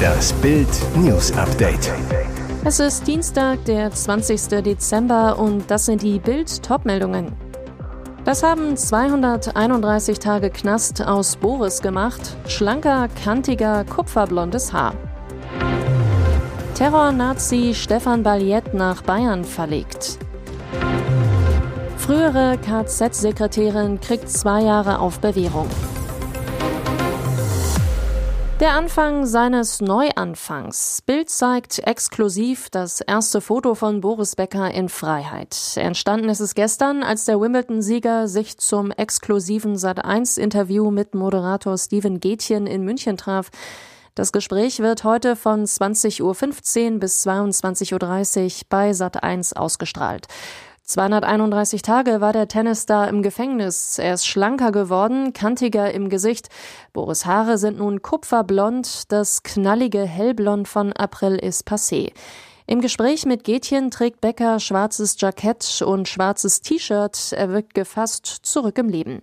Das Bild News Update. Es ist Dienstag, der 20. Dezember und das sind die Bild Topmeldungen. Das haben 231 Tage Knast aus Boris gemacht. Schlanker, kantiger, kupferblondes Haar. Terror-Nazi Stefan Balliet nach Bayern verlegt. Frühere KZ-Sekretärin kriegt zwei Jahre auf Bewährung. Der Anfang seines Neuanfangs. Bild zeigt exklusiv das erste Foto von Boris Becker in Freiheit. Entstanden ist es gestern, als der Wimbledon-Sieger sich zum exklusiven Sat1-Interview mit Moderator Steven Gätchen in München traf. Das Gespräch wird heute von 20.15 Uhr bis 22.30 Uhr bei Sat1 ausgestrahlt. 231 Tage war der Tennisstar im Gefängnis. Er ist schlanker geworden, kantiger im Gesicht. Boris Haare sind nun kupferblond. Das knallige Hellblond von April ist passé. Im Gespräch mit Gätchen trägt Becker schwarzes Jackett und schwarzes T-Shirt. Er wirkt gefasst zurück im Leben.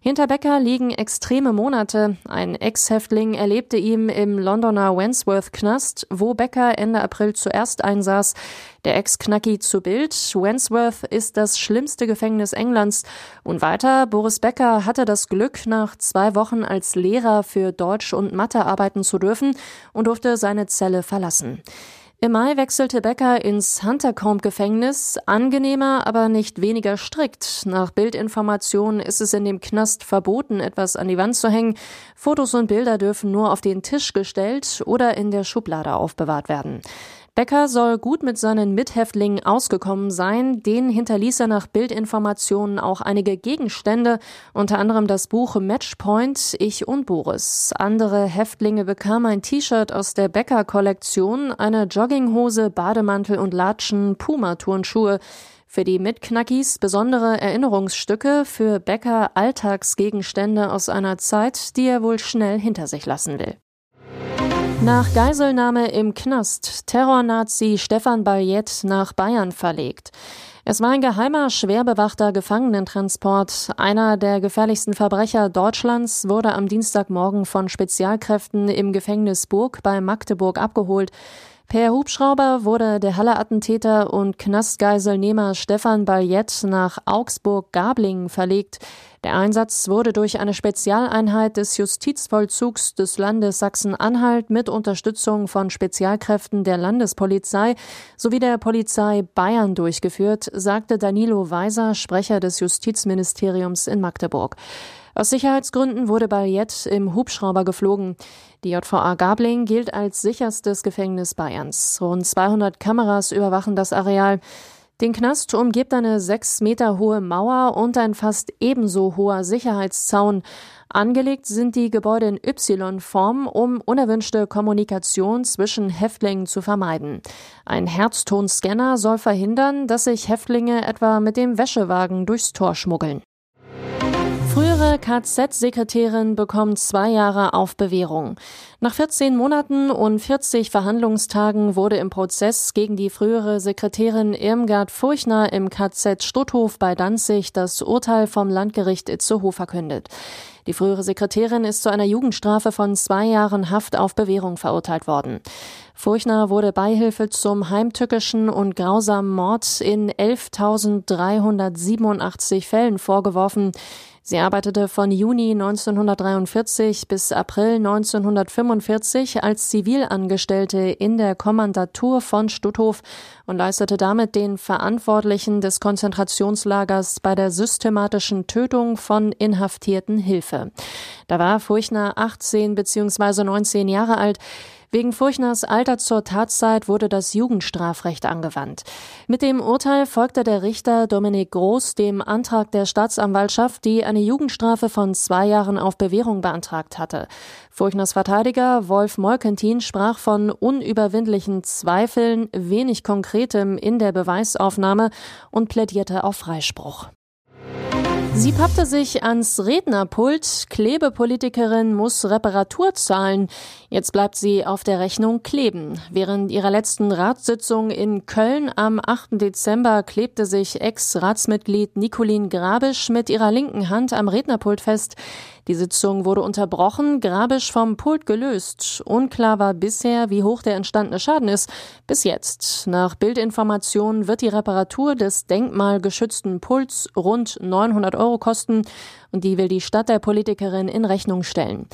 Hinter Becker liegen extreme Monate. Ein Ex-Häftling erlebte ihm im Londoner Wandsworth-Knast, wo Becker Ende April zuerst einsaß. Der Ex-Knacki zu Bild. Wandsworth ist das schlimmste Gefängnis Englands. Und weiter, Boris Becker hatte das Glück, nach zwei Wochen als Lehrer für Deutsch und Mathe arbeiten zu dürfen und durfte seine Zelle verlassen. Im Mai wechselte Becker ins Huntercombe-Gefängnis. Angenehmer, aber nicht weniger strikt. Nach Bildinformationen ist es in dem Knast verboten, etwas an die Wand zu hängen. Fotos und Bilder dürfen nur auf den Tisch gestellt oder in der Schublade aufbewahrt werden. Becker soll gut mit seinen Mithäftlingen ausgekommen sein. Den hinterließ er nach Bildinformationen auch einige Gegenstände, unter anderem das Buch Matchpoint, Ich und Boris. Andere Häftlinge bekamen ein T-Shirt aus der Becker-Kollektion, eine Jogginghose, Bademantel und Latschen, Puma-Turnschuhe. Für die Mitknackis besondere Erinnerungsstücke, für Becker Alltagsgegenstände aus einer Zeit, die er wohl schnell hinter sich lassen will. Nach Geiselnahme im Knast, Terrornazi Stefan Balliet nach Bayern verlegt. Es war ein geheimer, schwer bewachter Gefangenentransport. Einer der gefährlichsten Verbrecher Deutschlands wurde am Dienstagmorgen von Spezialkräften im Gefängnis Burg bei Magdeburg abgeholt. Per Hubschrauber wurde der Halle-Attentäter und Knastgeiselnehmer Stefan Balliet nach Augsburg-Gablingen verlegt. Der Einsatz wurde durch eine Spezialeinheit des Justizvollzugs des Landes Sachsen-Anhalt mit Unterstützung von Spezialkräften der Landespolizei sowie der Polizei Bayern durchgeführt, sagte Danilo Weiser, Sprecher des Justizministeriums in Magdeburg. Aus Sicherheitsgründen wurde Balliet im Hubschrauber geflogen. Die JVA Gabling gilt als sicherstes Gefängnis Bayerns. Rund 200 Kameras überwachen das Areal. Den Knast umgibt eine sechs Meter hohe Mauer und ein fast ebenso hoher Sicherheitszaun. Angelegt sind die Gebäude in Y-Form, um unerwünschte Kommunikation zwischen Häftlingen zu vermeiden. Ein Herztonscanner soll verhindern, dass sich Häftlinge etwa mit dem Wäschewagen durchs Tor schmuggeln. Frühere KZ-Sekretärin bekommt zwei Jahre auf Bewährung. Nach 14 Monaten und 40 Verhandlungstagen wurde im Prozess gegen die frühere Sekretärin Irmgard Furchner im KZ Stutthof bei Danzig das Urteil vom Landgericht Itzehoe verkündet. Die frühere Sekretärin ist zu einer Jugendstrafe von zwei Jahren Haft auf Bewährung verurteilt worden. Furchner wurde Beihilfe zum heimtückischen und grausamen Mord in 11.387 Fällen vorgeworfen. Sie arbeitete von Juni 1943 bis April 1945 als Zivilangestellte in der Kommandatur von Stutthof und leistete damit den Verantwortlichen des Konzentrationslagers bei der systematischen Tötung von Inhaftierten Hilfe. Da war Furchner 18 bzw. 19 Jahre alt. Wegen Furchners Alter zur Tatzeit wurde das Jugendstrafrecht angewandt. Mit dem Urteil folgte der Richter Dominik Groß dem Antrag der Staatsanwaltschaft, die eine Jugendstrafe von zwei Jahren auf Bewährung beantragt hatte. Furchners Verteidiger Wolf Molkentin sprach von unüberwindlichen Zweifeln, wenig Konkretem in der Beweisaufnahme und plädierte auf Freispruch. Sie pappte sich ans Rednerpult. Klebepolitikerin muss Reparatur zahlen. Jetzt bleibt sie auf der Rechnung kleben. Während ihrer letzten Ratssitzung in Köln am 8. Dezember klebte sich Ex-Ratsmitglied Nicolin Grabisch mit ihrer linken Hand am Rednerpult fest. Die Sitzung wurde unterbrochen, Grabisch vom Pult gelöst. Unklar war bisher, wie hoch der entstandene Schaden ist. Bis jetzt. Nach Bildinformationen wird die Reparatur des denkmalgeschützten Pults rund 900 Euro kosten die will die Stadt der Politikerin in Rechnung stellen.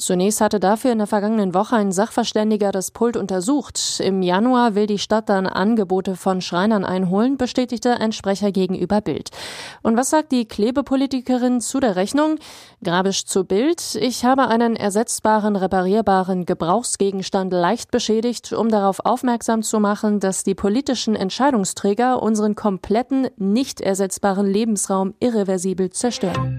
Zunächst hatte dafür in der vergangenen Woche ein Sachverständiger das Pult untersucht. Im Januar will die Stadt dann Angebote von Schreinern einholen, bestätigte ein Sprecher gegenüber Bild. Und was sagt die Klebepolitikerin zu der Rechnung? Grabisch zu Bild. Ich habe einen ersetzbaren, reparierbaren Gebrauchsgegenstand leicht beschädigt, um darauf aufmerksam zu machen, dass die politischen Entscheidungsträger unseren kompletten, nicht ersetzbaren Lebensraum irreversibel zerstören.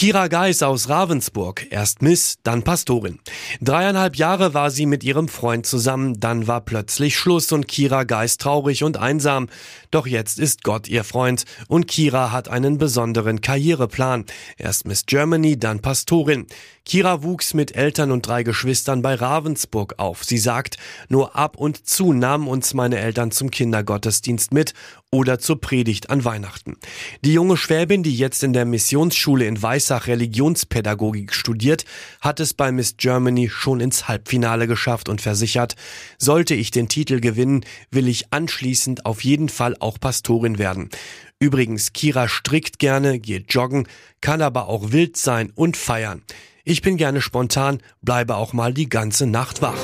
Kira Geis aus Ravensburg, erst Miss, dann Pastorin. Dreieinhalb Jahre war sie mit ihrem Freund zusammen, dann war plötzlich Schluss und Kira Geis traurig und einsam. Doch jetzt ist Gott ihr Freund und Kira hat einen besonderen Karriereplan. Erst Miss Germany, dann Pastorin. Kira wuchs mit Eltern und drei Geschwistern bei Ravensburg auf. Sie sagt, nur ab und zu nahmen uns meine Eltern zum Kindergottesdienst mit oder zur Predigt an Weihnachten. Die junge Schwäbin, die jetzt in der Missionsschule in Weissach Religionspädagogik studiert, hat es bei Miss Germany schon ins Halbfinale geschafft und versichert, sollte ich den Titel gewinnen, will ich anschließend auf jeden Fall auch Pastorin werden. Übrigens, Kira strickt gerne, geht joggen, kann aber auch wild sein und feiern. Ich bin gerne spontan, bleibe auch mal die ganze Nacht wach.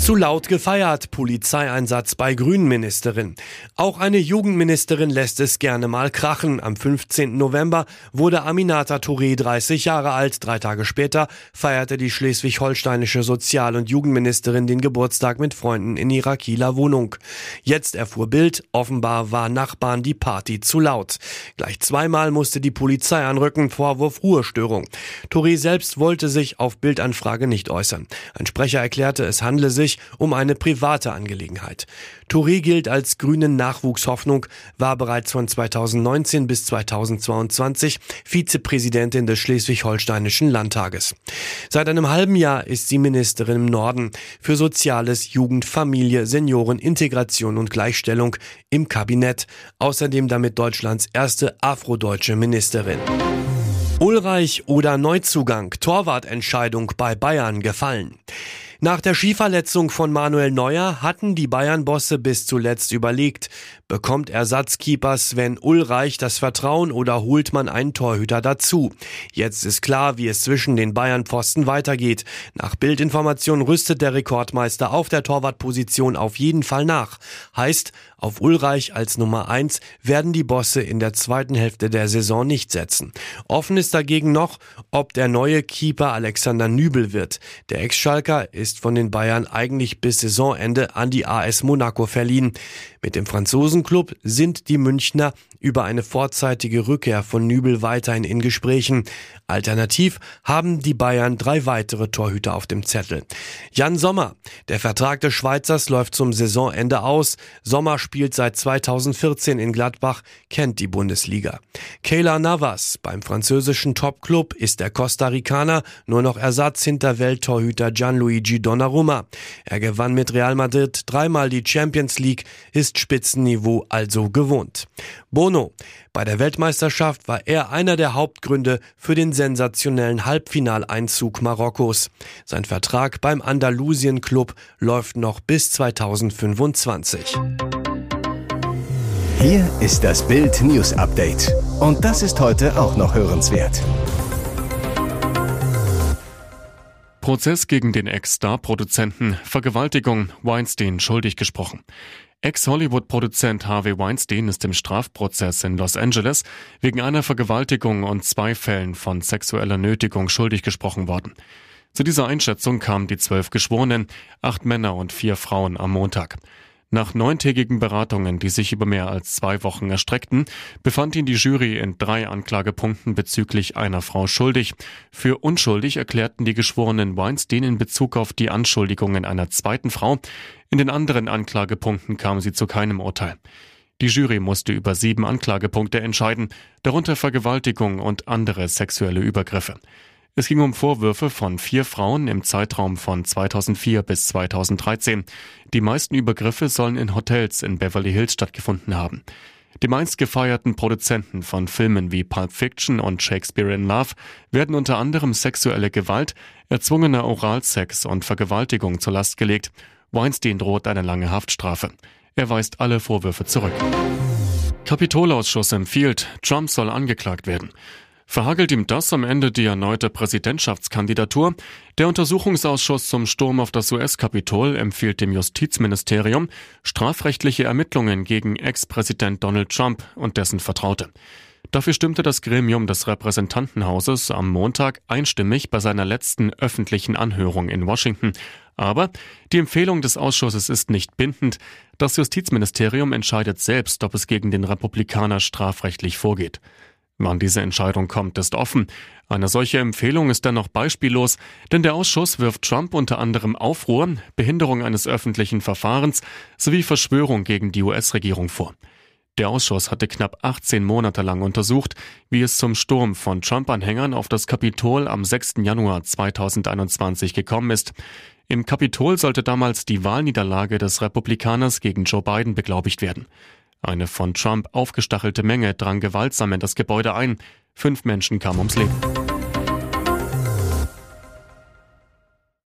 Zu laut gefeiert, Polizeieinsatz bei Grünenministerin. Auch eine Jugendministerin lässt es gerne mal krachen. Am 15. November wurde Aminata Touré 30 Jahre alt. Drei Tage später feierte die schleswig-holsteinische Sozial- und Jugendministerin den Geburtstag mit Freunden in ihrer Kieler Wohnung. Jetzt erfuhr Bild, offenbar war Nachbarn die Party zu laut. Gleich zweimal musste die Polizei anrücken, Vorwurf Ruhestörung. Touré selbst wollte sich auf Bildanfrage nicht äußern. Ein Sprecher erklärte, es handle sich sich um eine private Angelegenheit. Touré gilt als grünen Nachwuchshoffnung, war bereits von 2019 bis 2022 Vizepräsidentin des Schleswig-Holsteinischen Landtages. Seit einem halben Jahr ist sie Ministerin im Norden für Soziales, Jugend, Familie, Senioren, Integration und Gleichstellung im Kabinett. Außerdem damit Deutschlands erste afrodeutsche Ministerin. Ulreich oder Neuzugang, Torwartentscheidung bei Bayern gefallen. Nach der Skiverletzung von Manuel Neuer hatten die Bayern-Bosse bis zuletzt überlegt, bekommt Ersatzkeeper Sven Ulreich das Vertrauen oder holt man einen Torhüter dazu? Jetzt ist klar, wie es zwischen den Bayern-Pfosten weitergeht. Nach Bildinformation rüstet der Rekordmeister auf der Torwartposition auf jeden Fall nach. Heißt, auf Ulreich als Nummer eins werden die Bosse in der zweiten Hälfte der Saison nicht setzen. Offen ist dagegen noch, ob der neue Keeper Alexander Nübel wird. Der Ex-Schalker ist von den Bayern eigentlich bis Saisonende an die AS Monaco verliehen. Mit dem Franzosenklub sind die Münchner über eine vorzeitige Rückkehr von Nübel weiterhin in Gesprächen. Alternativ haben die Bayern drei weitere Torhüter auf dem Zettel. Jan Sommer. Der Vertrag des Schweizers läuft zum Saisonende aus. Sommer spielt seit 2014 in Gladbach, kennt die Bundesliga. Kayla Navas. Beim französischen Topclub ist der Costa Ricaner nur noch Ersatz hinter Welttorhüter Gianluigi Donnarumma. Er gewann mit Real Madrid dreimal die Champions League, ist Spitzenniveau also gewohnt. Bono. Bei der Weltmeisterschaft war er einer der Hauptgründe für den sensationellen Halbfinaleinzug Marokkos. Sein Vertrag beim Andalusien Club läuft noch bis 2025. Hier ist das Bild News Update. Und das ist heute auch noch hörenswert. Prozess gegen den Ex-Star-Produzenten Vergewaltigung Weinstein schuldig gesprochen. Ex-Hollywood-Produzent Harvey Weinstein ist im Strafprozess in Los Angeles wegen einer Vergewaltigung und zwei Fällen von sexueller Nötigung schuldig gesprochen worden. Zu dieser Einschätzung kamen die zwölf Geschworenen, acht Männer und vier Frauen am Montag. Nach neuntägigen Beratungen, die sich über mehr als zwei Wochen erstreckten, befand ihn die Jury in drei Anklagepunkten bezüglich einer Frau schuldig. Für unschuldig erklärten die Geschworenen Weinstein in Bezug auf die Anschuldigungen einer zweiten Frau. In den anderen Anklagepunkten kam sie zu keinem Urteil. Die Jury musste über sieben Anklagepunkte entscheiden, darunter Vergewaltigung und andere sexuelle Übergriffe. Es ging um Vorwürfe von vier Frauen im Zeitraum von 2004 bis 2013. Die meisten Übergriffe sollen in Hotels in Beverly Hills stattgefunden haben. Die meist gefeierten Produzenten von Filmen wie Pulp Fiction und Shakespeare in Love werden unter anderem sexuelle Gewalt, erzwungener Oralsex und Vergewaltigung zur Last gelegt. Weinstein droht eine lange Haftstrafe. Er weist alle Vorwürfe zurück. Kapitolausschuss empfiehlt, Trump soll angeklagt werden. Verhagelt ihm das am Ende die erneute Präsidentschaftskandidatur? Der Untersuchungsausschuss zum Sturm auf das US-Kapitol empfiehlt dem Justizministerium strafrechtliche Ermittlungen gegen Ex-Präsident Donald Trump und dessen Vertraute. Dafür stimmte das Gremium des Repräsentantenhauses am Montag einstimmig bei seiner letzten öffentlichen Anhörung in Washington. Aber die Empfehlung des Ausschusses ist nicht bindend. Das Justizministerium entscheidet selbst, ob es gegen den Republikaner strafrechtlich vorgeht. Wann diese Entscheidung kommt, ist offen. Eine solche Empfehlung ist dennoch beispiellos, denn der Ausschuss wirft Trump unter anderem Aufruhr, Behinderung eines öffentlichen Verfahrens sowie Verschwörung gegen die US-Regierung vor. Der Ausschuss hatte knapp 18 Monate lang untersucht, wie es zum Sturm von Trump-Anhängern auf das Kapitol am 6. Januar 2021 gekommen ist. Im Kapitol sollte damals die Wahlniederlage des Republikaners gegen Joe Biden beglaubigt werden. Eine von Trump aufgestachelte Menge drang gewaltsam in das Gebäude ein. Fünf Menschen kamen ums Leben.